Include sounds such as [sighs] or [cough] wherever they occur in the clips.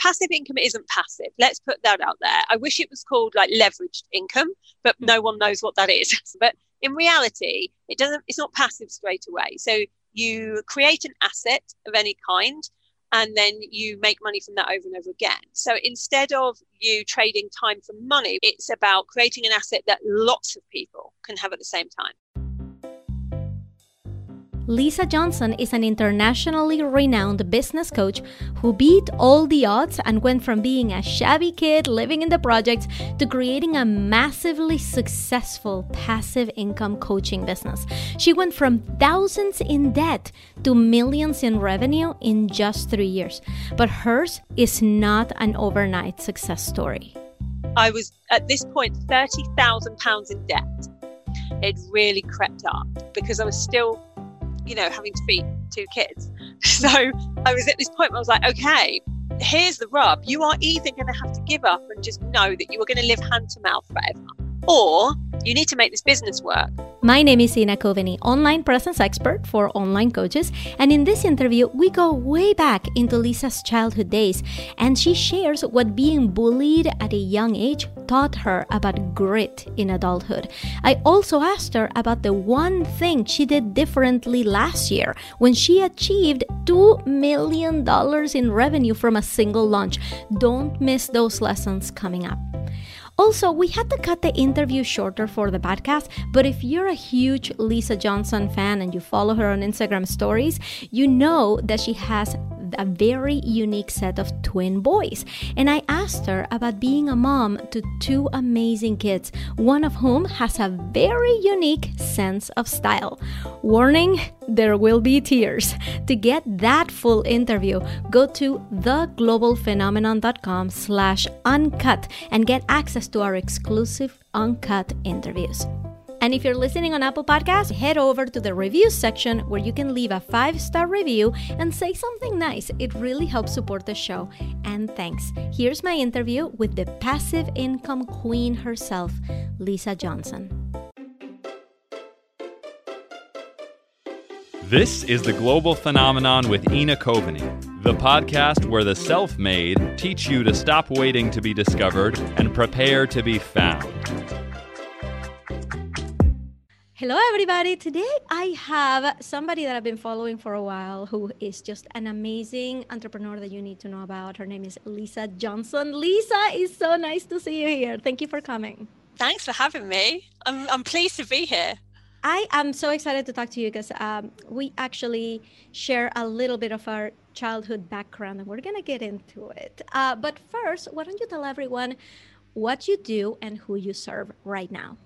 passive income isn't passive. Let's put that out there. I wish it was called like leveraged income, but mm. no one knows what that is. [laughs] but in reality, it doesn't, it's not passive straight away. So you create an asset of any kind and then you make money from that over and over again. So instead of you trading time for money, it's about creating an asset that lots of people can have at the same time. Lisa Johnson is an internationally renowned business coach who beat all the odds and went from being a shabby kid living in the projects to creating a massively successful passive income coaching business. She went from thousands in debt to millions in revenue in just three years. But hers is not an overnight success story. I was at this point £30,000 in debt. It really crept up because I was still you know, having to feed two kids. [laughs] So I was at this point where I was like, okay, here's the rub. You are either going to have to give up and just know that you are going to live hand to mouth forever, or you need to make this business work. My name is Ina Coveney, online presence expert for online coaches, and in this interview, we go way back into Lisa's childhood days, and she shares what being bullied at a young age taught her about grit in adulthood. I also asked her about the one thing she did differently last year when she achieved $2 million in revenue from a single launch. Don't miss those lessons coming up. Also, we had to cut the interview shorter for the podcast, but if you're a huge Lisa Johnson fan and you follow her on Instagram stories, you know that she has a very unique set of twin boys. And I asked her about being a mom to two amazing kids, one of whom has a very unique sense of style. Warning, there will be tears. To get that full interview, go to theglobalphenomenon.com slash uncut and get access to our exclusive uncut interviews. And if you're listening on Apple Podcasts, head over to the reviews section where you can leave a five star review and say something nice. It really helps support the show. And thanks. Here's my interview with the passive income queen herself, Lisa Johnson. This is the Global Phenomenon with Ina Coveney, the podcast where the self made teach you to stop waiting to be discovered and prepare to be found. Hello, everybody. Today I have somebody that I've been following for a while who is just an amazing entrepreneur that you need to know about. Her name is Lisa Johnson. Lisa, it's so nice to see you here. Thank you for coming. Thanks for having me. I'm, I'm pleased to be here. I am so excited to talk to you because um, we actually share a little bit of our childhood background and we're going to get into it. Uh, but first, why don't you tell everyone what you do and who you serve right now?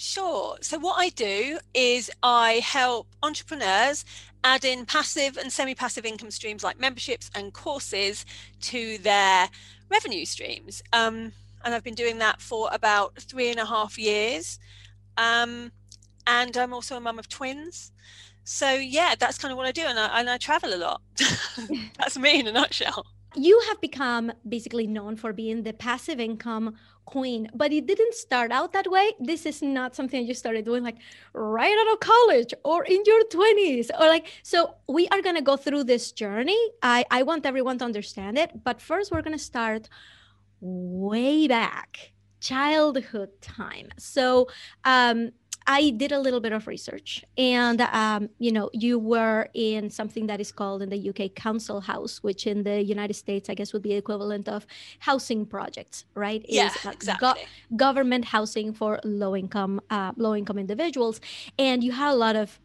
Sure. So, what I do is I help entrepreneurs add in passive and semi passive income streams like memberships and courses to their revenue streams. Um, and I've been doing that for about three and a half years. Um, and I'm also a mum of twins. So, yeah, that's kind of what I do. And I, and I travel a lot. [laughs] [laughs] that's me in a nutshell you have become basically known for being the passive income queen, but it didn't start out that way. This is not something you started doing like right out of college or in your 20s or like so we are going to go through this journey. I I want everyone to understand it, but first we're going to start way back childhood time. So um I did a little bit of research, and um, you know, you were in something that is called in the UK council house, which in the United States, I guess, would be equivalent of housing projects, right? Yeah, is, uh, exactly. Go- government housing for low income, uh, low income individuals, and you had a lot of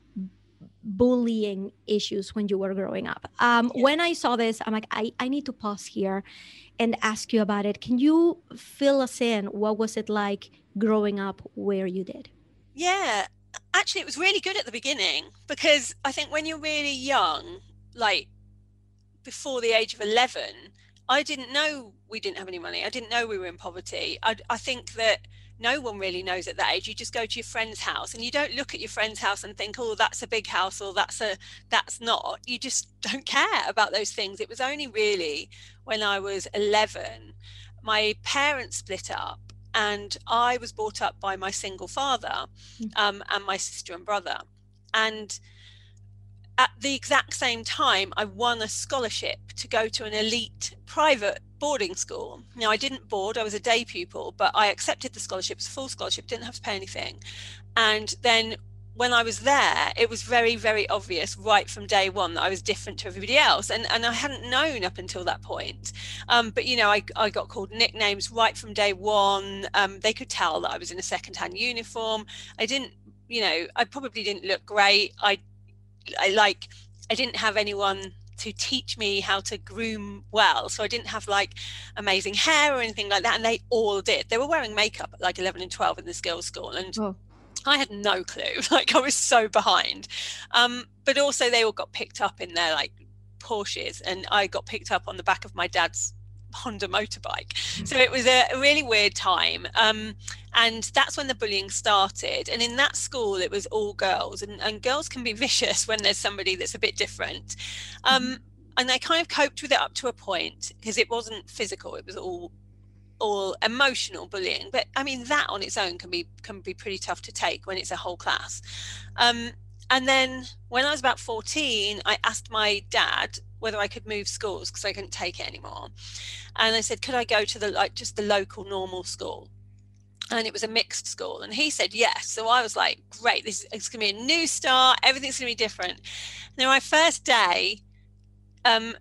bullying issues when you were growing up. Um, yeah. When I saw this, I'm like, I, I need to pause here and ask you about it. Can you fill us in? What was it like growing up where you did? Yeah, actually, it was really good at the beginning because I think when you're really young, like before the age of 11, I didn't know we didn't have any money. I didn't know we were in poverty. I, I think that no one really knows at that age. You just go to your friend's house and you don't look at your friend's house and think, oh, that's a big house or that's a that's not. You just [laughs] don't care about those things. It was only really when I was 11, my parents split up and I was brought up by my single father mm. um, and my sister and brother. And at the exact same time, I won a scholarship to go to an elite private boarding school. Now, I didn't board, I was a day pupil, but I accepted the scholarship, it was a full scholarship, didn't have to pay anything. And then when I was there, it was very, very obvious right from day one that I was different to everybody else. And, and I hadn't known up until that point. Um, but, you know, I, I got called nicknames right from day one. Um, they could tell that I was in a secondhand uniform. I didn't, you know, I probably didn't look great. I, I like, I didn't have anyone to teach me how to groom well. So I didn't have like amazing hair or anything like that. And they all did. They were wearing makeup at like 11 and 12 in the skills school. And oh. I had no clue. [laughs] Like I was so behind. Um, but also they all got picked up in their like Porsches and I got picked up on the back of my dad's Honda motorbike. So it was a, really weird time. Um, and that's when the bullying started. And in that school, it was all girls, and, and girls can be [laughs] vicious when there's somebody that's a bit different. Um, and I kind of coped with it up to a point because it wasn't physical; it was all all emotional bullying. But I mean, that on its own can be can be pretty tough to take when it's a whole class. Um, and then when I was about 14, I asked my dad whether I could move schools because I couldn't take it anymore. And I said, could I go to the like just the local normal school? And it was a mixed school. And he said yes. So I was like, great, this is gonna be a new start, everything's gonna be different. Now my first day, um,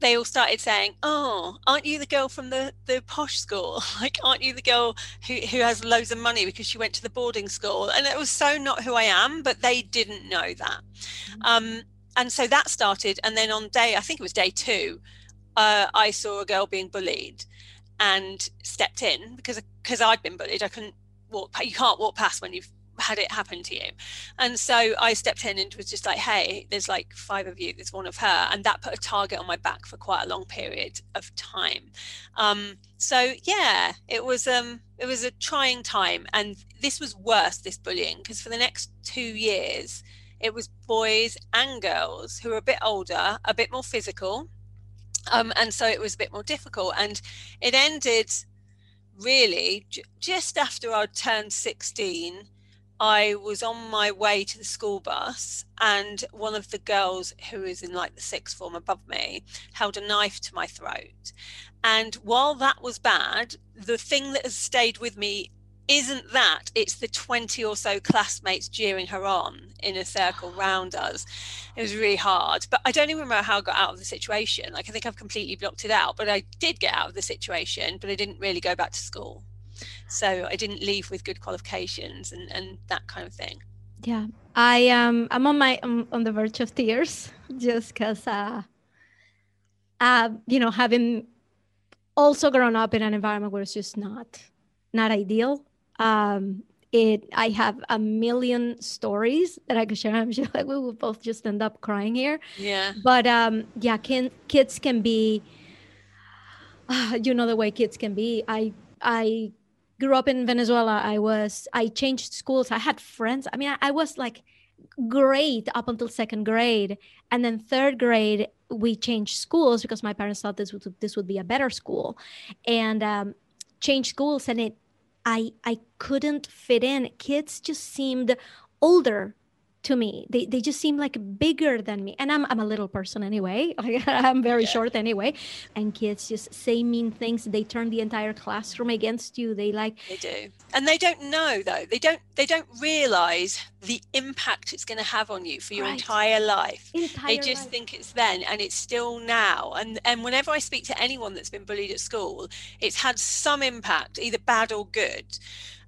they all started saying, "Oh, aren't you the girl from the the posh school? [laughs] Like, aren't you the girl who who has loads of money because she went to the boarding school?" And it was so not who I am, but they didn't know that. Mm-hmm. Um, and so that started, and then on day, I think it was day two, uh, I saw a girl being bullied, and stepped in because because I'd been bullied. I couldn't walk. You can't walk past when you've had it happen to you. And so I stepped in and was just like, hey, there's like five of you, there's one of her. And that put a target on my back for quite a long period of time. Um, so yeah, it was um it was a trying time. And this was worse, this bullying, because for the next two years, it was boys and girls who were a bit older, a bit more physical. Um, and so it was a bit more difficult. And it ended really j- just after I'd turned 16 I was on my way to the school bus, and one of the girls who was in like the sixth form above me held a knife to my throat. And while that was bad, the thing that has stayed with me isn't that, it's the 20 or so classmates jeering her on in a circle [sighs] round us. It was really hard, but I don't even remember how I got out of the situation. Like, I think I've completely blocked it out, but I did get out of the situation, but I didn't really go back to school so I didn't leave with good qualifications and, and that kind of thing. Yeah, I um I'm on my um, on the verge of tears [laughs] just because uh, uh you know having also grown up in an environment where it's just not not ideal. Um, it I have a million stories that I could share. [laughs] I'm sure like we will both just end up crying here. Yeah. But um, yeah, can kids can be, uh, [sighs] you know, the way kids can be. I I grew up in Venezuela. I was I changed schools. I had friends. I mean, I, I was like great up until second grade, and then third grade we changed schools because my parents thought this would this would be a better school, and um, changed schools, and it I I couldn't fit in. Kids just seemed older to me. They, they just seem like bigger than me. And I'm, I'm a little person anyway. [laughs] I'm very short anyway. And kids just say mean things. They turn the entire classroom against you. They like They do. And they don't know though. They don't they don't realize the impact it's going to have on you for your right. entire life. Entire they just life. think it's then and it's still now. And and whenever I speak to anyone that's been bullied at school, it's had some impact, either bad or good.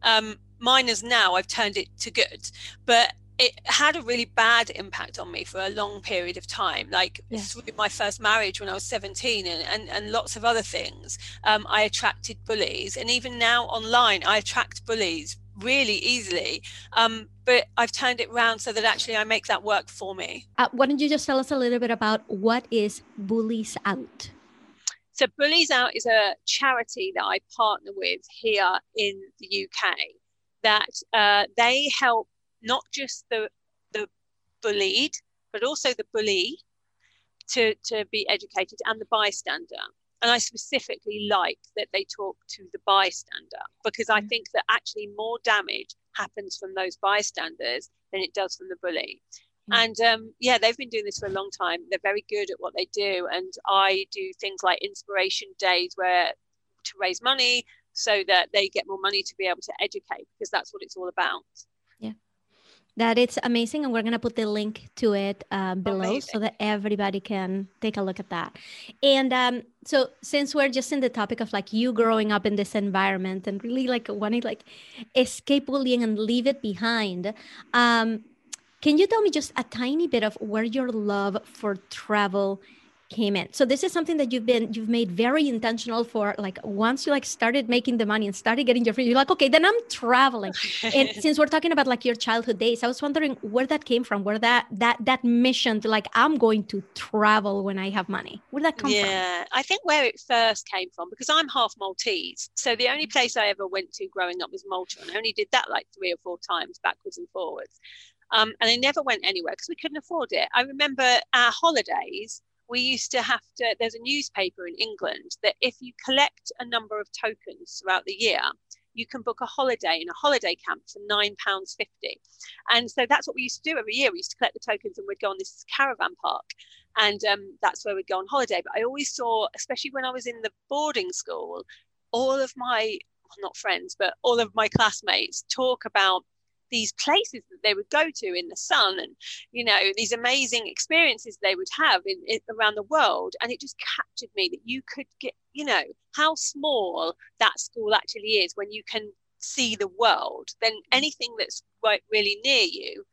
Um, mine is now I've turned it to good. But it had a really bad impact on me for a long period of time. Like yes. through my first marriage when i was 17 and, and, and lots of other things um, i attracted bullies. And even now online i attract bullies really easily. Um, but i've turned it around so that actually i make that work for me. Uh, why don't you just tell us a little bit about what is bullies out? So bullies out is a charity that i partner with here in the uk that uh, they help not just the the bullied, but also the bully to, to be educated and the bystander. And I specifically like that they talk to the bystander because I mm. think that actually more damage happens from those bystanders than it does from the bully. And um, yeah, they've been doing this for a long time. They're very good at what they do. And I do things like inspiration days where to raise money so that they get more money to be able to educate because that's what it's all about. That it's amazing. And we're going to put the link to it um, below amazing. so that everybody can take a look at that. And um, so since we're just in the topic of like you growing up in this environment and really like wanting like escape bullying and leave it behind, um, can you tell me just a tiny bit of where your love for travel came in. So this is something that you've been you've made very intentional for like once you like started making the money and started getting your free you're like okay then i'm traveling. [laughs] And since we're talking about like your childhood days i was wondering where that came from where that that that mission to like i'm going to travel when i have money. Where that come yeah, from? Yeah i think where it first came from because i'm half maltese so the only place i ever went to growing up was malta and i only did that like three or four times backwards and forwards. Um, and I never went anywhere because we couldn't afford it. I remember our holidays, we used to have to, there's a newspaper in England that if you collect a number of tokens throughout the year, you can book a holiday in a holiday camp for £9.50. And so that's what we used to do every year. We used to collect the tokens and we'd go on this caravan park. And um, that's where we'd go on holiday. But I always saw, especially when I was in the boarding school, all of my, not friends, but all of my classmates talk about these places that they would go to in the sun and you know these amazing experiences they would have in, in, around the world. And it just captured me that you could get you know how small that school actually is when you can see the world then mm. anything that's right really near you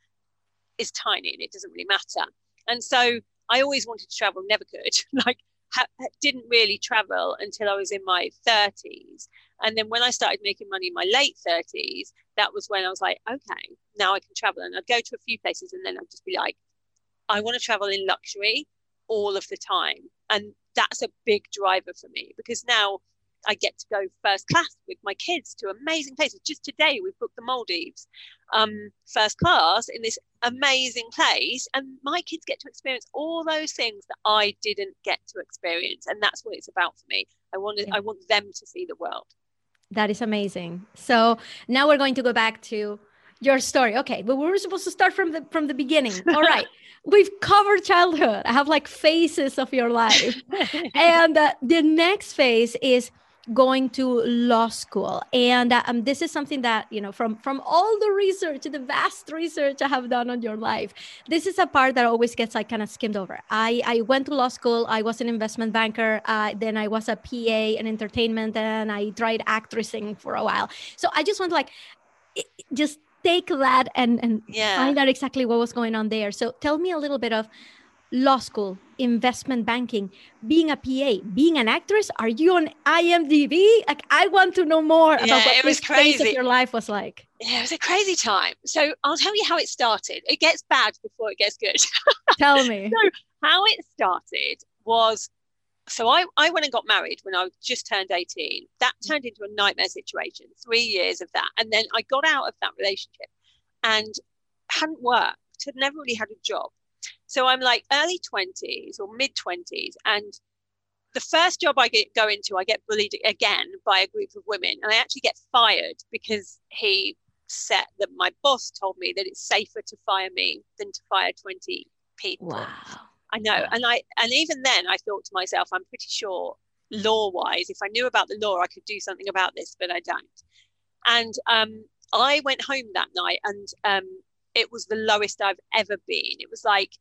is tiny and it doesn't really matter. And so i always wanted to travel never could. [laughs] Like ha- didn't really travel until i was in my 30s and then when I started making money in my late 30s, that was when I was like, okay, now I can travel. And I'd go to a few places and then I'd just be like, I want to travel in luxury all of the time. And that's a big driver for me because now I get to go first class with my kids to amazing places. Just today, we've booked the Maldives um, first class in this amazing place, and my kids get to experience all those things that I didn't get to experience, and that's what it's about for me. I want to, yeah. I want them to see the world. That is amazing. So now we're going to go back to your story. Okay, but we were supposed to start from the from the beginning. [laughs] All right. We've covered childhood. I have like phases of your life. [laughs] and uh, the next phase is going to law school. And um, this is something that you know from from all the research the vast research i have done on your life this is a part that always gets like kind of skimmed over. I i went to law school. I was an investment banker. Uh, then i was a pa in entertainment and i tried actressing for a while. So i just want to like just take that and and yeah. find out exactly what was going on there. So tell me a little bit of law school, investment banking, being a PA, being an actress? Are you on IMDb? Like, I want to know more yeah, about what it was crazy. of your life was like. Yeah, it was a crazy time. So I'll tell you how it started. It gets bad before it gets good. [laughs] tell me. so how it started was so I, I went and got married when I just turned 18. That mm. turned into a nightmare situation, three years of that. And then I got out of that relationship and hadn't worked, had never really had a job. So I'm like early 20s or mid 20s. And the first job I get go into, I get bullied again by a group of women. And I actually get fired because he said that my boss told me that it's safer to fire me than to fire 20 people. Wow. I know. And I and even then I thought to myself, I'm pretty sure law wise, if I knew about the law, I could do something about this, but I don't. And um, I went home that night and um, it was the lowest I've ever been. It was like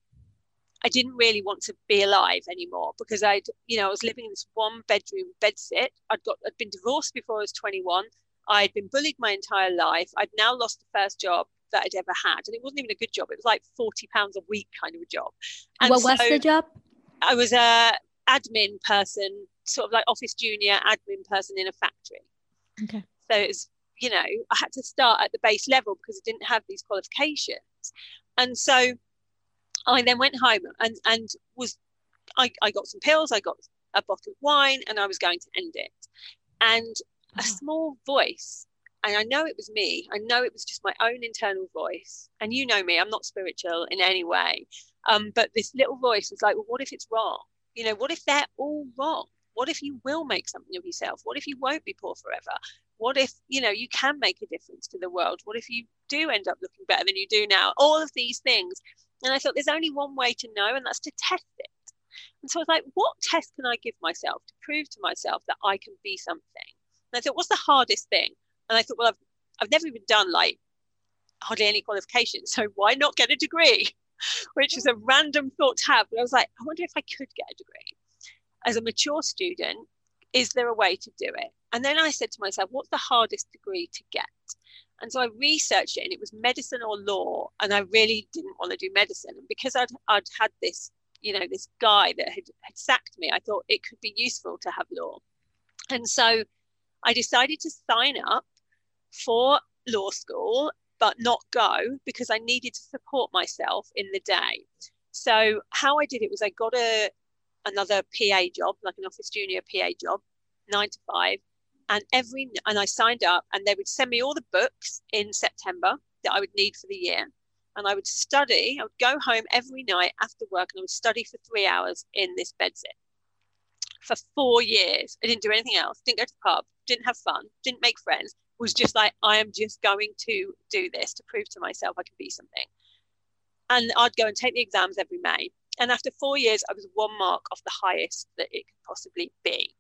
I didn't really want to be alive anymore because I'd, you know, I was living in this one bedroom bedsit. I'd got, I'd been divorced before I was 21. I'd been bullied my entire life. I'd now lost the first job that I'd ever had, and it wasn't even a good job. It was like 40 pounds a week kind of a job. And what was the job? I was a admin person, sort of like office junior admin person in a factory. Okay. So it's you know, I had to start at the base level because I didn't have these qualifications. And so I then went home and, and was, I, I got some pills, I got a bottle of wine, and I was going to end it. And a small voice, and I know it was me, I know it was just my own internal voice. And you know me, I'm not spiritual in any way. Um, but this little voice was like, well, what if it's wrong? You know, what if they're all wrong? What if you will make something of yourself? What if you won't be poor forever? What if, you know, you can make a difference to the world? What if you do end up looking better than you do now? All of these things And I thought there's only one way to know, and that's to test it. And so I was like, what test can I give myself to prove to myself that I can be something? And I thought, what's the hardest thing? And I thought, well, I've, I've never even done like hardly any qualifications. So [laughs] why not get a degree? [laughs] Which was a random thought to have. But I was like, I wonder if I could get a degree. As a mature student, is there a way to do it? And then I said to myself, what's the hardest degree to get? And so I researched it and it was medicine or law. And I really didn't want to do medicine. And because I'd, I'd had this, you know, this guy that had, had sacked me, I thought it could be useful to have law. And so I decided to sign up for law school, but not go because I needed to support myself in the day. So how I did it was I got a another PA job, like an office junior PA job, nine to five, and every and I signed up, and they would send me all the books in September that I would need for the year, and I would study. I would go home every night after work, and I would study for three hours in this bedsit for four years. I didn't do anything else. Didn't go to the pub. Didn't have fun. Didn't make friends. Was just like I am just going to do this to prove to myself I can be something. And I'd go and take the exams every May. And after four years, I was one mark off the highest that it could possibly be.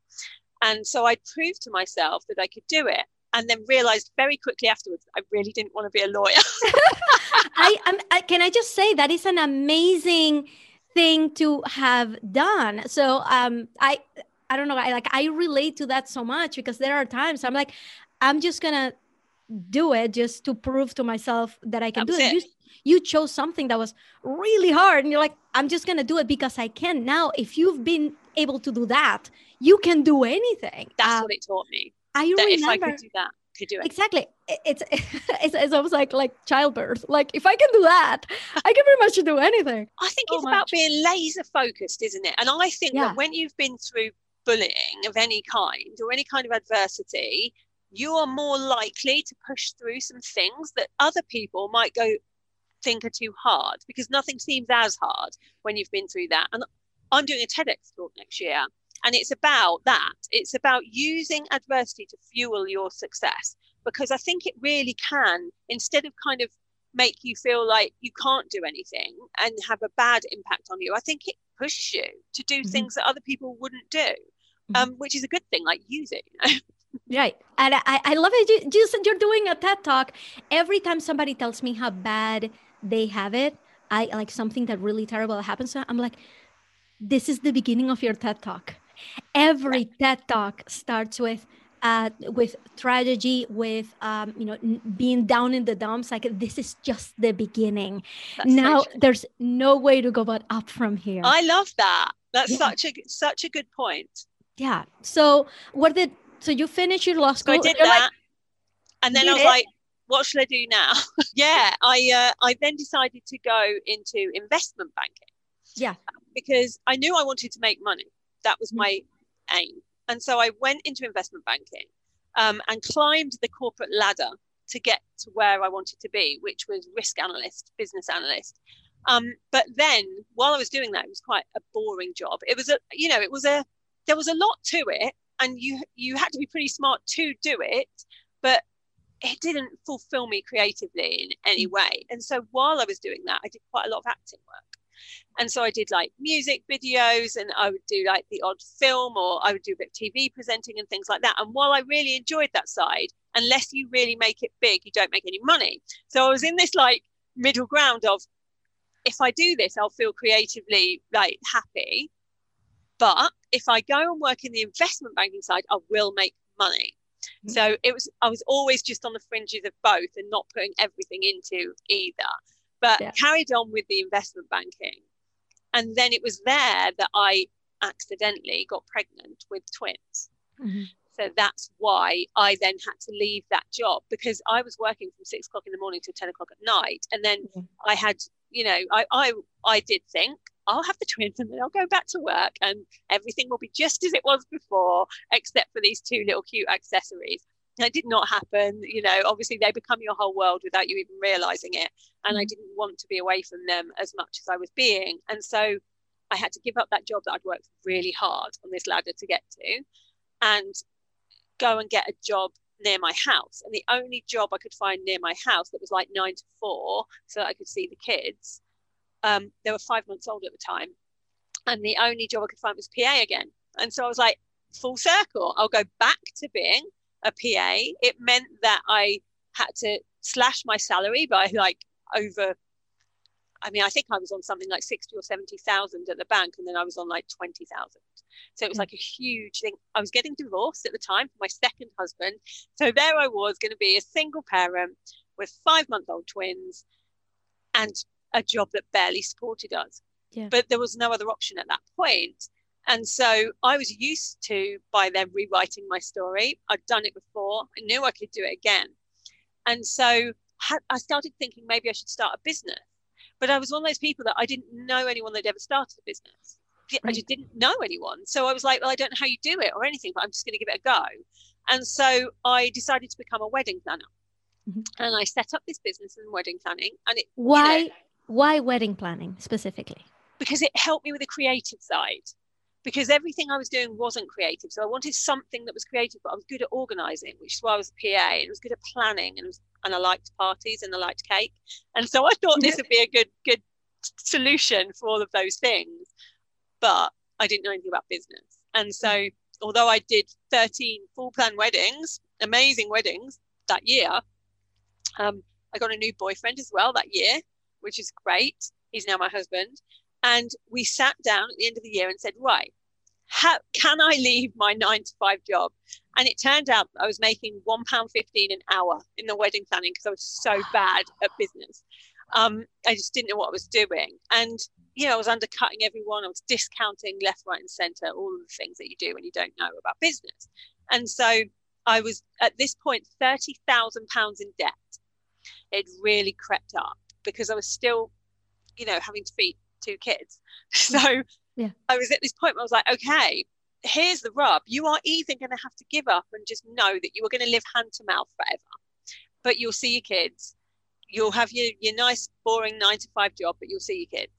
And so I proved to myself that I could do it and then realized very quickly afterwards I really didn't want to be a lawyer. [laughs] I, I, can I just say that is an amazing thing to have done. So um, I I don't know. I like I relate to that so much because there are times I'm like I'm just gonna do it just to prove to myself that I can that do it. it. You, you chose something that was really hard and you're like I'm just gonna do it because I can. Now, if you've been able to do that, you can do anything. That's um, what it taught me. I that remember, if I could do that, could do it. Exactly. It's, [laughs] it's it's almost like like childbirth. Like if I can do that, I can pretty much do anything. I think so it's much. about being laser focused, isn't it? And I think yeah. that when you've been through bullying of any kind or any kind of adversity, you are more likely to push through some things that other people might go think are too hard because nothing seems as hard when you've been through that. And I'm doing a TEDx talk next year. And it's about that. It's about using adversity to fuel your success because I think it really can, instead of kind of make you feel like you can't do anything and have a bad impact on you, I think it pushes you to do mm-hmm. things that other people wouldn't do, mm-hmm. um, which is a good thing. Like use it, you know. [laughs] Right. And I, I love it. You, you're doing a TED talk. Every time somebody tells me how bad they have it, I like something that really terrible happens. To I'm like, this is the beginning of your TED talk. Every TED talk starts with uh, with tragedy, with um, you know n- being down in the dumps. Like this is just the beginning. That's now there's no way to go but up from here. I love that. That's yeah. such a such a good point. Yeah. So what did so you finished your law school? So I did that, like, and then I was it? like, what should I do now? [laughs] yeah, I uh, I then decided to go into investment banking. Yeah, because I knew I wanted to make money. That was my aim. And so I went into investment banking um, and climbed the corporate ladder to get to where I wanted to be, which was risk analyst, business analyst. Um, but then while I was doing that, it was quite a boring job. It was a, you know, it was a, there was a lot to it and you, you had to be pretty smart to do it, but it didn't fulfill me creatively in any mm. way. And so while I was doing that, I did quite a lot of acting work. And so I did like music videos and I would do like the odd film or I would do a bit of TV presenting and things like that. And while I really enjoyed that side, unless you really make it big, you don't make any money. So I was in this like middle ground of if I do this, I'll feel creatively like happy. But if I go and work in the investment banking side, I will make money. Mm-hmm. So it was I was always just on the fringes of both and not putting everything into either but yeah. carried on with the investment banking. And then it was there that I accidentally got pregnant with twins. Mm-hmm. So that's why I then had to leave that job because I was working from six o'clock in the morning till 10 o'clock at night. And then mm-hmm. I had, you know, I, I, I did think I'll have the twins and then I'll go back to work and everything will be just as it was before, except for these two little cute accessories. That did not happen. You know, obviously they become your whole world without you even realizing it. And I mm. didn't want to be away from them as much as I was being. And so I had to give up that job that I'd worked really hard on this ladder to get to and go and get a job near my house. And the only job I could find near my house that was like nine to four so that I could see the kids um, they were five months old at the time. And the only job I could find was PA again. And so I was like, full circle, I'll go back to being a PA. It meant that I had to slash my salary by like over I mean, I think I was on something like 60 or 70,000 at the bank, and then I was on like 20,000. So it was hmm. like a huge thing. I was getting divorced at the time from my second husband. So there I was going to be a single parent with five month old twins and a job that barely supported us. Yeah. But there was no other option at that point. And so I was used to, by then, rewriting my story. I'd done it before, I knew I could do it again. And so I started thinking maybe I should start a business. But I was one of those people that I didn't know anyone that ever started a business. Right. I just didn't know anyone. So I was like, well, I don't know how you do it or anything, but I'm just going to give it a go. And so I decided to become a wedding planner. Mm-hmm. And I set up this business in wedding planning. And it why you know, why wedding planning specifically? Because it helped me with the creative side. Because everything I was doing wasn't creative. So I wanted something that was creative, but I was good at organizing, which is why I was a PA and I was good at planning and, was, and I liked parties and I liked cake. And so I thought this would be a good good solution for all of those things. But I didn't know anything about business. And so mm. although I did 13 full plan weddings, amazing weddings that year, um, I got a new boyfriend as well that year, which is great. He's now my husband. And we sat down at the end of the year and said, right, how, can I leave my nine to five job? And it turned out I was making £1.15 an hour in the wedding planning because I was so [sighs] bad at business. Um, I just didn't know what I was doing. And, you know, I was undercutting everyone. I was discounting left, right, and center, all of the things that you do when you don't know about business. And so I was at this point £30,000 in debt it really crept up because I was still, you know, having to feed two kids. [laughs] So yeah. I was at this point where I was like, okay, here's the rub. You are either going to have to give up and just know that you are going to live hand to mouth forever, but you'll see your kids. You'll have your, your nice, boring nine to five job, but you'll see your kids.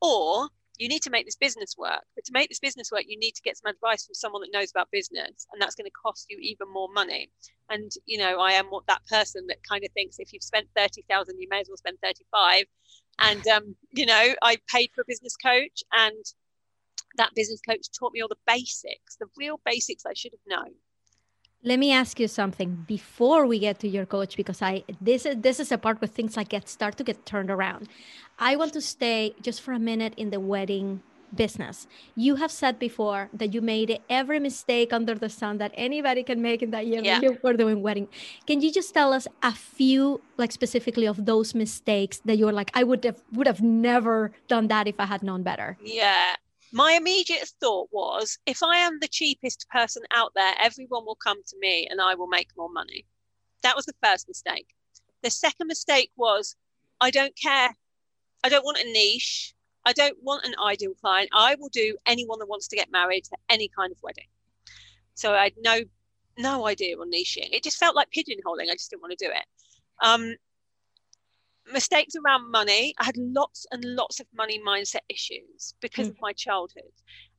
Or you need to make this business work. But to make this business work, you need to get some advice from someone that knows about business, and that's going to cost you even more money. And you know, I am what that person that kind of thinks if you've spent thirty thousand, you may as well spend thirty-five. And um, you know, I paid for a business coach, and that business coach taught me all the basics, the real basics I should have known. Let me ask you something before we get to your coach, because I this is this is a part where things like get start to get turned around. I want to stay just for a minute in the wedding business. You have said before that you made every mistake under the sun that anybody can make in that year yeah. when you were doing wedding. Can you just tell us a few, like specifically of those mistakes that you're like, I would have would have never done that if I had known better? Yeah my immediate thought was if I am the cheapest person out there, everyone will come to me and I will make more money. That was the first mistake. The second mistake was I don't care. I don't want a niche. I don't want an ideal client. I will do anyone that wants to get married to any kind of wedding. So I had no no idea on niching. It just felt like pigeonholing. I just didn't want to do it. Um, mistakes around money. I had lots and lots of money mindset issues because mm. of my childhood.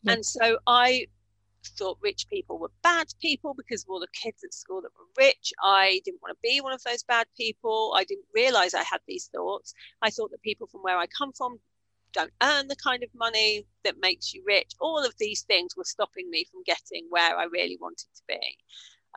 Yeah. And so I thought rich people were bad people because of all the kids at school that were rich. I didn't want to be one of those bad people. I didn't realize I had these thoughts. I thought that people from where I come from don't earn the kind of money that makes you rich. All of these things were stopping me from getting where I really wanted to be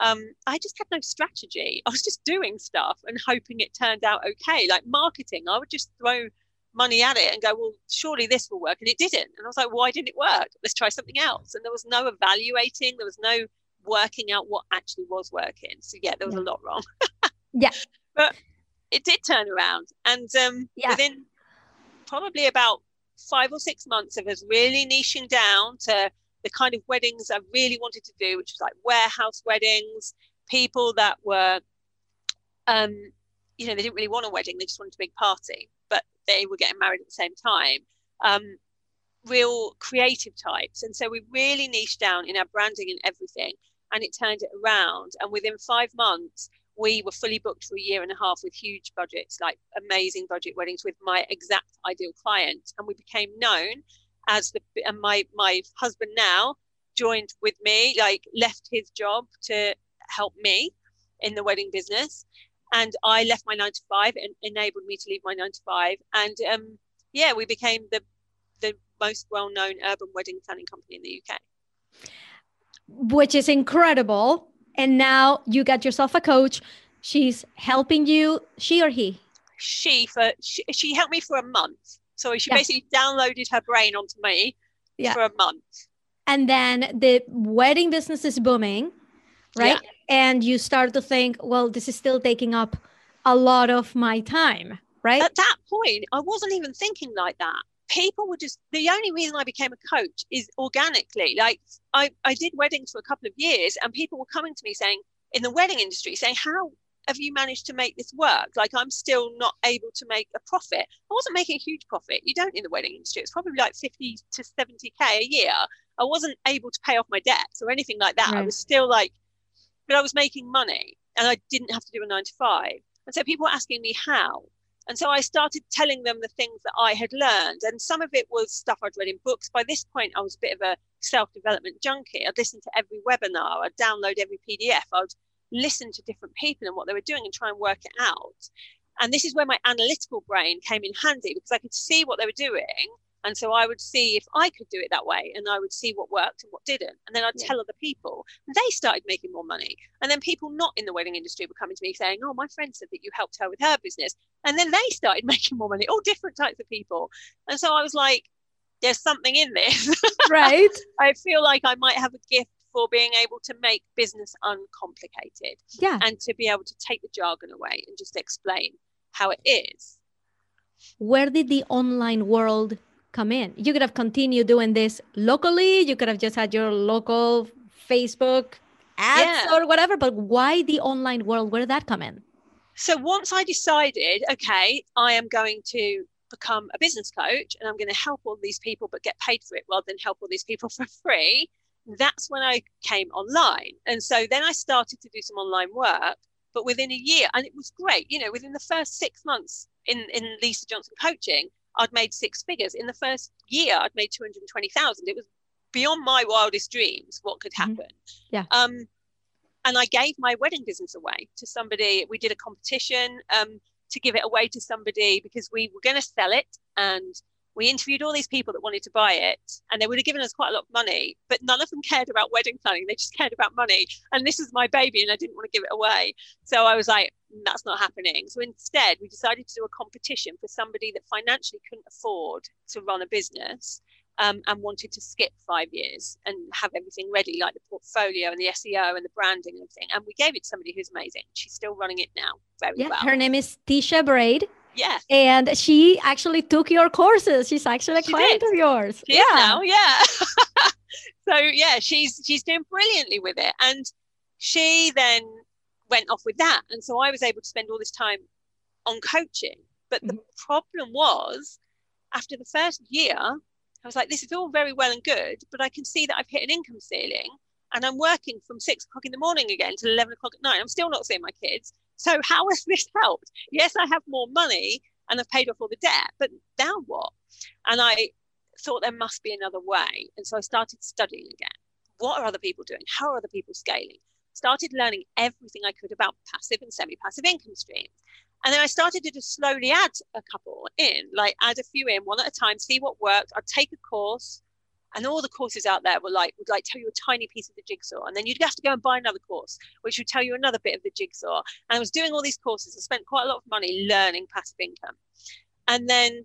um, I just had no strategy. [laughs] I was just doing stuff and hoping it turned out okay. Like marketing, I would just throw money at it and go, well, surely this will work. And it didn't. And I was like, why didn't it work? Let's try something else. And there was no evaluating, there was no working out what actually was working. So, yeah, there was yeah. a lot wrong. [laughs] yeah. But it did turn around. And um, yeah. within probably about five or six months of us really niching down to the kind of weddings I really wanted to do, which was like warehouse weddings, people that were, um, you know, they didn't really want a wedding, they just wanted a big party, but they were getting married at the same time. Um, real creative types. And so we really niched down in our branding and everything, and it turned it around. And within five months, we were fully booked for a year and a half with huge budgets, like amazing budget weddings with my exact ideal client. And we became known as the and my my husband now joined with me, like left his job to help me in the wedding business, and I left my nine to five and enabled me to leave my nine to five. And um, yeah, we became the the most well-known urban wedding planning company in the UK. Which is incredible. And now you got yourself a coach. She's helping you, she or he? She for she, she helped me for a month. So she yeah. basically downloaded her brain onto me yeah. for a month. And then the wedding business is booming, right? Yeah. And you start to think, well, this is still taking up a lot of my time, right? At that point, I wasn't even thinking like that. People were just the only reason I became a coach is organically. Like I, I did weddings for a couple of years and people were coming to me saying in the wedding industry saying, How have you managed to make this work? Like I'm still not able to make a profit. I wasn't making a huge profit. You don't in the wedding industry. It's probably like 50 to 70k a year. I wasn't able to pay off my debts or anything like that. Right. I was still like, but I was making money and I didn't have to do a nine to five. And so people were asking me how. And so I started telling them the things that I had learned. And some of it was stuff I'd read in books. By this point, I was a bit of a self development junkie. I'd listen to every webinar, I'd download every PDF, I'd listen to different people and what they were doing and try and work it out. And this is where my analytical brain came in handy because I could see what they were doing. And so I would see if I could do it that way and I would see what worked and what didn't. And then I'd yeah. tell other people. And they started making more money. And then people not in the wedding industry were coming to me saying, Oh, my friend said that you helped her with her business. And then they started [laughs] making more money, all different types of people. And so I was like, There's something in this. [laughs] Right. I feel like I might have a gift for being able to make business uncomplicated. Yeah. And to be able to take the jargon away and just explain how it is. Where did the online world come in? You could have continued doing this locally, you could have just had your local Facebook ads yeah. or whatever, but why the online world? Where did that come in? So once I decided, okay, I am going to become a business coach and I'm going to help all these people but get paid for it rather than help all these people [laughs] for free that's when I came online. And so then I started to do some online work. But within a year, and it was great, you know, within the first six months in, in Lisa Johnson coaching, I'd made six figures. In the first year, I'd made 220,000. It was beyond my wildest dreams what could mm-hmm. happen. Mm-hmm. Yeah. Um, and I gave my wedding business away to somebody. We did a competition um, to give it away to somebody because we were going to sell it and we interviewed all these people that wanted to buy it and they would have given us quite a lot of money but none of them cared about wedding planning they just cared about money and this was my baby and i didn't want to give it away so i was like that's not happening so instead we decided to do a competition for somebody that financially couldn't afford to run a business um, and wanted to skip five years and have everything ready, like the portfolio and the SEO and the branding and everything. And we gave it to somebody who's amazing. She's still running it now very yeah, well. Her name is Tisha Braid. Yeah. And she actually took your courses. She's actually a she client did. of yours. She yeah. now, yeah. [laughs] so yeah, she's she's doing brilliantly with it. And she then went off with that. And so I was able to spend all this time on coaching. But mm-hmm. the problem was after the first year, I was like, this is all very well and good, but I can see that I've hit an income ceiling and I'm working from six o'clock in the morning again till 11 o'clock at night. I'm still not seeing my kids. So how has [laughs] this helped? Yes, I have more money and I've paid off all the debt, but now what? And I thought there must be another way. And so I started studying again. What are other people doing? How are other people scaling? Started learning everything I could about passive and semi passive income streams. And then I started to just slowly add a couple in, like add a few in one at a time, see what worked. I'd take a course, and all the courses out there were like would like tell you a tiny piece of the jigsaw and then you'd have to go and buy another course which would tell you another bit of the jigsaw and i was doing all these courses and spent quite a lot of money learning passive income. And then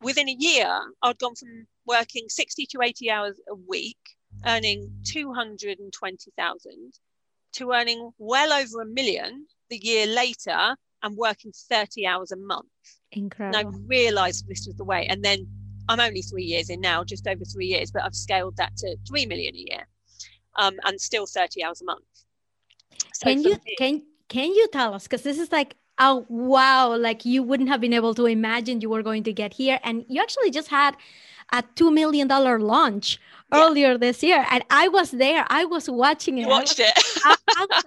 within a year i'd gone from working 60 to 80 hours a week earning 220000 to earning well over a million the year later and working 30 hours a month. Incredible and i realized this was the way and then I'm only three years in now, just over three years, but I've scaled that to three million a year, um, and still 30 hours a month. So can you me, can can you tell us because this is like oh wow like you wouldn't have been able to imagine you were going to get here and you actually just had a two million dollar launch yeah. earlier this year and I was there I was watching it you watched it I, I, was,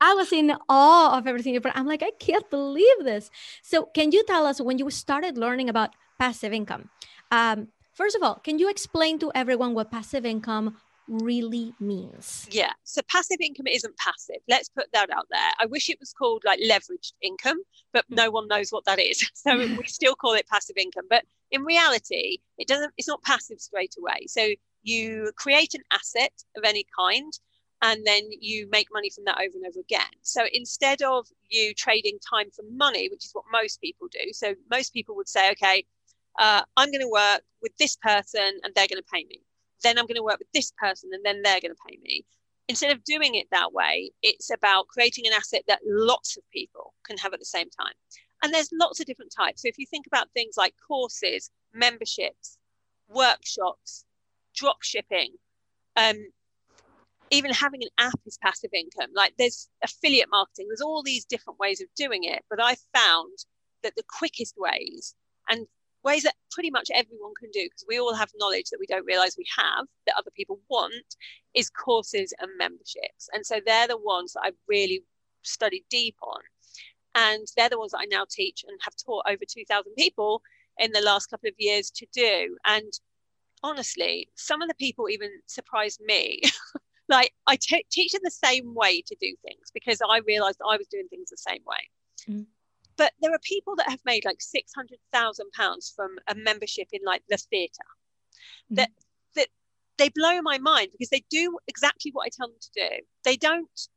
I was in awe of everything I'm like I can't believe this so can you tell us when you started learning about passive income um, first of all, can you explain to everyone what passive income really means. Yeah. So passive income isn't passive. Let's put that out there. I wish it was called like leveraged income, but no one knows what that is. [laughs] So [laughs] we still call it passive income. But in reality, it doesn't, it's not passive straight away. So you create an asset of any kind and then you make money from that over and over again. So instead of you trading time for money, which is what most people do, so most people would say, okay, uh, I'm going to work with this person and they're going to pay me. Then I'm going to work with this person and then they're going to pay me. Instead of doing it that way, it's about creating an asset that lots of people can have at the same time. And there's lots of different types. So if you think about things like courses, memberships, workshops, drop shipping, um, even having an app is passive income. Like there's affiliate marketing, there's all these different ways of doing it. But I found that the quickest ways and ways that pretty much everyone can do, because we all have knowledge that we don't realize we have that other people want, is courses and memberships. And so they're the ones that I've really studied deep on. And they're the ones that I now teach and have taught over 2,000 people in the last couple of years to do. And honestly, some of the people even surprised me [laughs] like I t- teach them the same way to do things because I realized I was doing things the same way. Mm. But there are people that have made like six hundred thousand pounds from a membership in like the theatre. Mm. That that they blow my mind because they do exactly what I tell them to do. They don't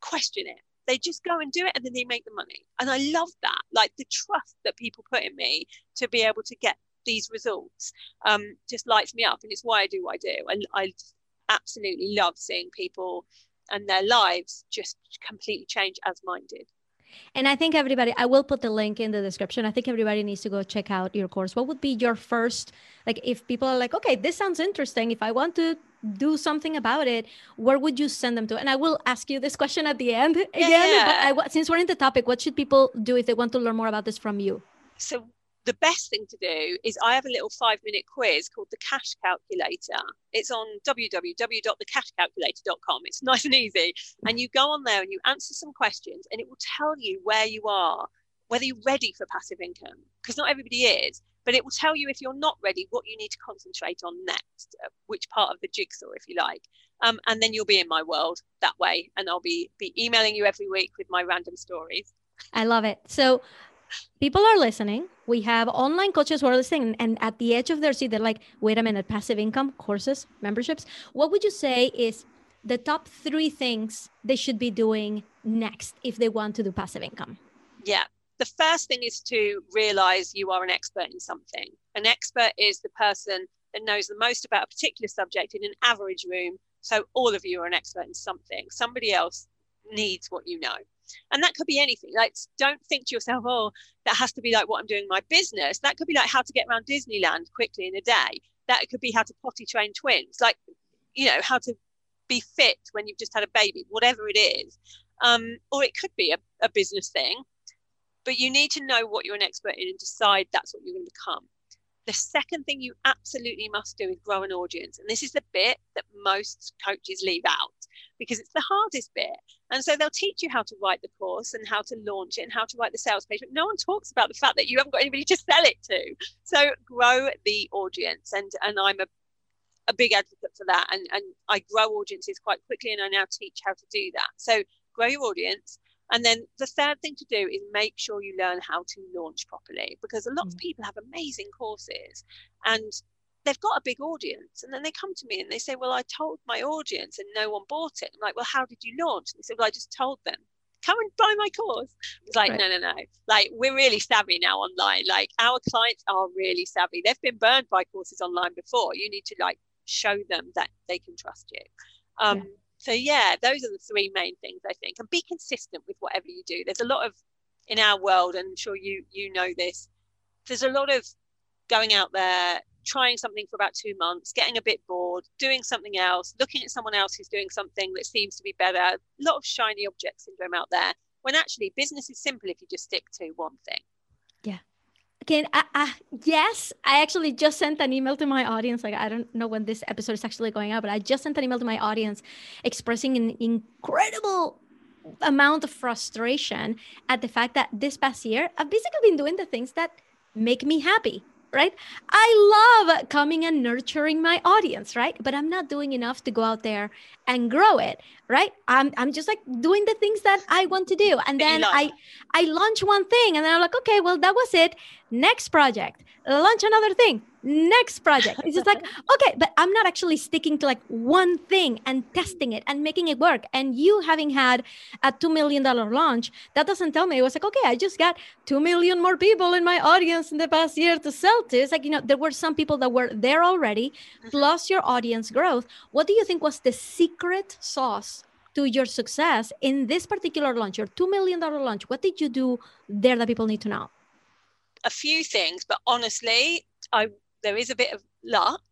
question it. They just go and do it and then they make the money. And I love that. Like the trust that people put in me to be able to get these results um, just lights me up. And it's why I do what I do. I, I absolutely love seeing people and their lives just completely change as mine did. And I think everybody, I will put the link in the description. I think everybody needs to go check out your course. What would be your first, like, if people are like, okay, this sounds interesting. If I want to do something about it, where would you send them to? And I will ask you this question at the end again. Yeah. But I, since we're in the topic, what should people do if they want to learn more about this from you? So the best thing to do is I have a little five minute quiz called the Cash Calculator. It's on www.thecashcalculator.com. It's [laughs] nice and easy. And you go on there and you answer some questions, and it will tell you where you are, whether you're ready for passive income, because not everybody is. But it will tell you if you're not ready, what you need to concentrate on next, uh, which part of the jigsaw, if you like. Um, and then you'll be in my world that way. And I'll be, be emailing you every week with my random stories. I love it. So people are listening. We have online coaches who are listening, and at the edge of their seat, they're like, wait a minute, passive income, courses, memberships. What would you say is the top three things they should be doing next if they want to do passive income? Yeah. The first thing is to realize you are an expert in something. An expert is the person that knows the most about a particular subject in an average room. So all of you are an expert in something. Somebody else needs what you know and that could be anything like don't think to yourself oh that has to be like what i'm doing in my business. That could be like how to get around disneyland quickly in a day. That could be how to potty train twins like you know how to be fit when you've just had a baby whatever it is. Um, or it could be a, a business thing. But you need to know what you're an expert in and decide that's what you're going to become the second thing you absolutely must do is grow an audience. And this is the bit that most coaches leave out because it's the hardest bit. And so they'll teach you how to write the course and how to launch it and how to write the sales page, but no one talks about the fact that you haven't got anybody to sell it to. So grow the audience. And and I'm a a big advocate for that. And and I grow audiences quite quickly and I now teach how to do that. So grow your audience and then the third thing to do is make sure you learn how to launch properly because a lot mm. of people have amazing courses and they've got a big audience. And then they come to me and they say, Well, I told my audience and no one bought it. I'm like, Well, how did you launch? And they say, Well, I just told them. Come and buy my course. It's like, right. no, no, no. Like, we're really savvy now online. Like, our clients are really savvy. They've been burned by courses online before. You need to, like, show them that they can trust you. Um, yeah so yeah those are the three main things i think. And be consistent with whatever you do. There's a lot of in our world and i'm sure you you know this there's a lot of going out there trying something for about two months getting a bit bored doing something else looking at someone else who's doing something that seems to be better. A lot of shiny object syndrome out there when actually business is simple if you just stick to one thing. Yeah can I, I, yes, I actually just sent an email to my audience. Like I don't know when this episode is actually going out, but I just sent an email to my audience expressing an incredible amount of frustration at the fact that this past year I've basically been doing the things that make me happy. right? I love coming and nurturing my audience, right? But I'm not doing enough to go out there and grow it, right? I'm, I'm just like doing the things that I want to do. And then I, I launch one thing and then I'm like, okay, well, that was it. Next project, launch another thing next project it's just like [laughs] okay but i'm not actually sticking to like one thing and testing it and making it work and you having had a $2 million launch that doesn't tell me it was like okay i just got 2 million more people in my audience in the past year to sell to it's like you know there were some people that were there already mm-hmm. plus your audience growth what do you think was the secret sauce to your success in this particular launch your $2 million launch what did you do there that people need to know a few things but honestly I there is a bit of luck.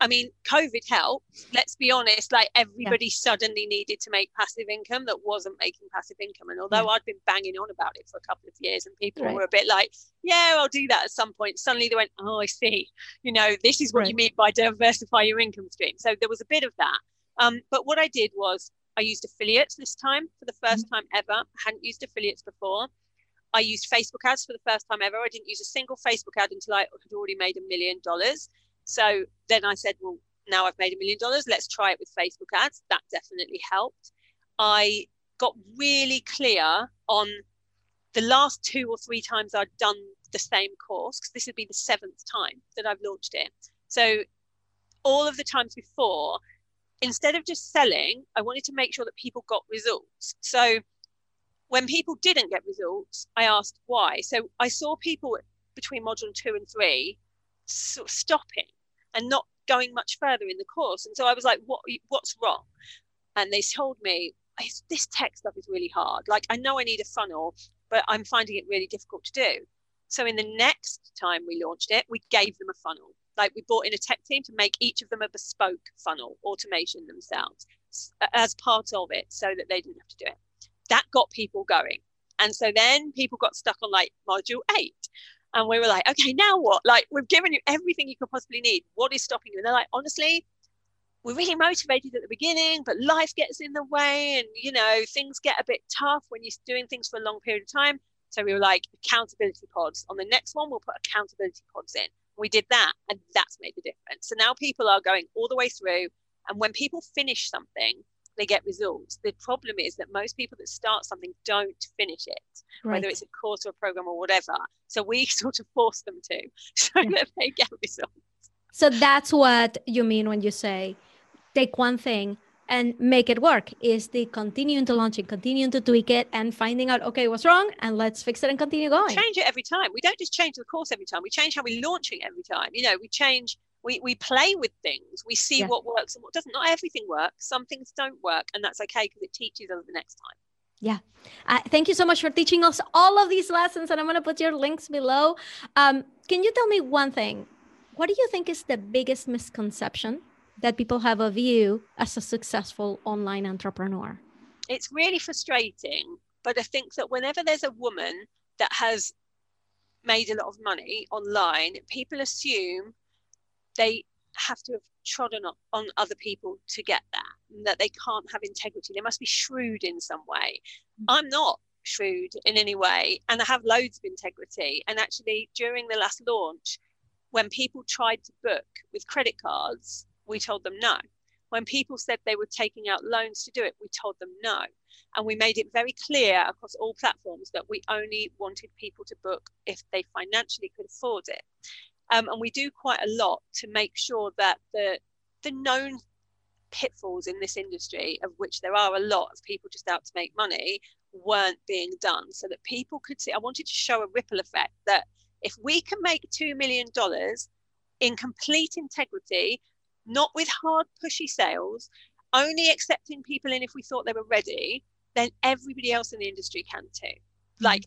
I mean, COVID helped. Let's be honest, like everybody yeah. suddenly needed to make passive income that wasn't making passive income. And although yeah. I'd been banging on about it for a couple of years and people right. were a bit like, yeah, I'll do that at some point, suddenly they went, oh, I see. You know, this is what right. you mean by diversify your income stream. So there was a bit of that. Um, but what I did was I used affiliates this time for the 1st mm-hmm. time ever. I hadn't used affiliates before. I used Facebook ads for the first time ever. I didn't use a single Facebook ad until I had already made a million dollars. So then I said, well, now I've made a million dollars, let's try it with Facebook ads. That definitely helped. I got really clear on the last two or three times I'd done the same course, because this would be the seventh time that I've launched it. So all of the times before, instead of just selling, I wanted to make sure that people got results. So when people didn't get results, I asked why. So I saw people between module two and three sort of stopping and not going much further in the course. And so I was like, what, what's wrong? And they told me, this tech stuff is really hard. Like, I know I need a funnel, but I'm finding it really difficult to do. So in the next time we launched it, we gave them a funnel. Like we brought in a tech team to make each of them a bespoke funnel automation themselves as part of it so that they didn't have to do it that got people going. And so then people got stuck on like module eight. And we were like, okay, now what? Like, we've given you everything you could possibly need. What is stopping you? And they're like, honestly, we're really motivated at the beginning, but life gets in the way. And, you know, things get a bit tough when you're doing things for a long period of time. So we were like, accountability pods. On the next one, we'll put accountability pods in. We did that, and that's made the difference. So now people are going all the way through. And when people finish something, they get results. The problem is that most people that start something don't finish it, right. whether it's a course or a program or whatever. So we [laughs] sort of force them to [laughs] so yeah. that they get results. So that's what you mean when you say take one thing and make it work is the continuing to launch it, continuing to tweak it and finding out, okay, what's wrong? And let's fix it and continue going. Change it every time. We don't just change the course every time. We change how we launch it every time. You know, we change we, we play with things we see yeah. what works and what doesn't not everything works some things don't work and that's okay because it teaches us the next time yeah. Uh, thank you so much for teaching us all of these lessons. And I'm going to put your links below. Um, can you tell me one thing? What do you think is the biggest misconception that people have of you as a successful online entrepreneur? It's really frustrating. But I think that whenever there's a woman that has made a lot of money online, people assume they have to have trodden on other people to get that, that they can't have integrity. They must be shrewd in some way. Mm-hmm. I'm not shrewd in any way, and I have loads of integrity. And actually, during the last launch, when people tried to book with credit cards, we told them no. When people said they were taking out loans to do it, we told them no. And we made it very clear across all platforms that we only wanted people to book if they financially could afford it. Um, and we do quite a lot to make sure that the the known pitfalls in this industry, of which there are a lot of people just out to make money, weren't being done, so that people could see. I wanted to show a ripple effect that if we can make two million dollars in complete integrity, not with hard pushy sales, only accepting people in if we thought they were ready, then everybody else in the industry can too. Mm-hmm. Like,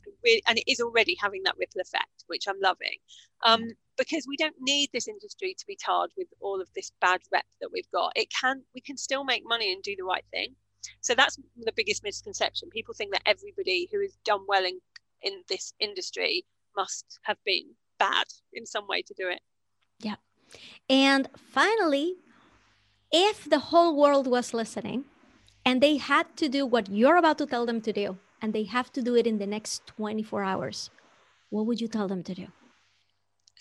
and it is already having that ripple effect, which I'm loving. Um, because we don't need this industry to be tarred with all of this bad rep that we've got. It can we can still make money and do the right thing. So that's the biggest misconception. People think that everybody who has done well in in this industry must have been bad in some way to do it. Yeah. And finally, if the whole world was listening and they had to do what you're about to tell them to do and they have to do it in the next 24 hours, what would you tell them to do?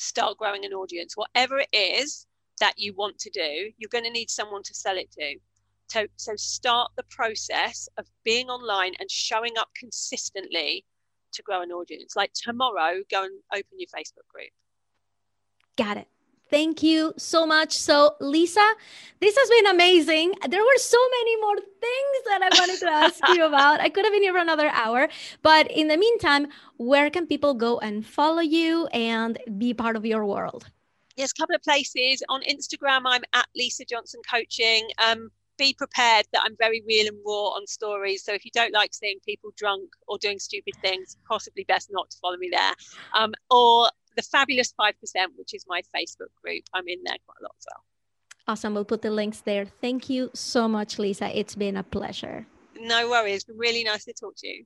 start growing an audience. Whatever it is that you want to do, you're going to need someone to sell it to. So, so start the process of being online and showing up consistently to grow an audience. Like tomorrow, go and open your Facebook group. Got it. Thank you so much. So, Lisa, this has been amazing. There were so many more things that I wanted to ask you [laughs] about. I could have been here for another hour. But in the meantime, where can people go and follow you and be part of your world? Yes, a couple of places. On Instagram, I'm at Lisa Johnson Coaching. Um, be prepared that I'm very real and raw on stories. So if you don't like seeing people drunk or doing stupid things, possibly best not to follow me there. Um, or the Fabulous 5%, which is my Facebook group. I'm in there quite a lot as well. Awesome. We'll put the links there. Thank you so much, Lisa. It's been a pleasure. No worries. Really nice to talk to you.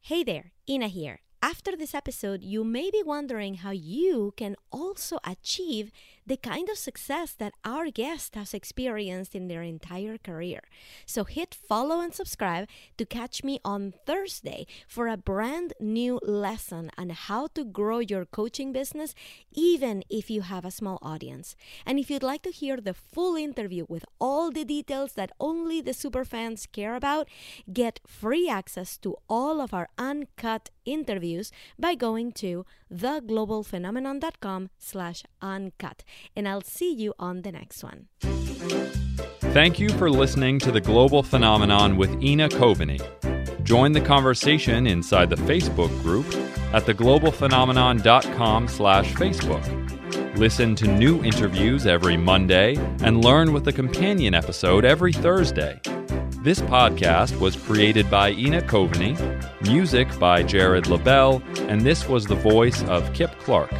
Hey there, Ina here. After this episode, you may be wondering how you can also achieve the kind of success that our guest has experienced in their entire career. So hit follow and subscribe to catch me on Thursday for a brand new lesson on how to grow your coaching business, even if you have a small audience. And if you'd like to hear the full interview with all the details that only the superfans care about, get free access to all of our uncut interviews by going to theglobalphenomenon.com slash uncut and I'll see you on the next one. Thank you for listening to The Global Phenomenon with Ina Coveney. Join the conversation inside the Facebook group at theglobalphenomenon.com slash Facebook. Listen to new interviews every Monday and learn with a companion episode every Thursday. This podcast was created by Ina Coveney, music by Jared LaBelle, and this was the voice of Kip Clark.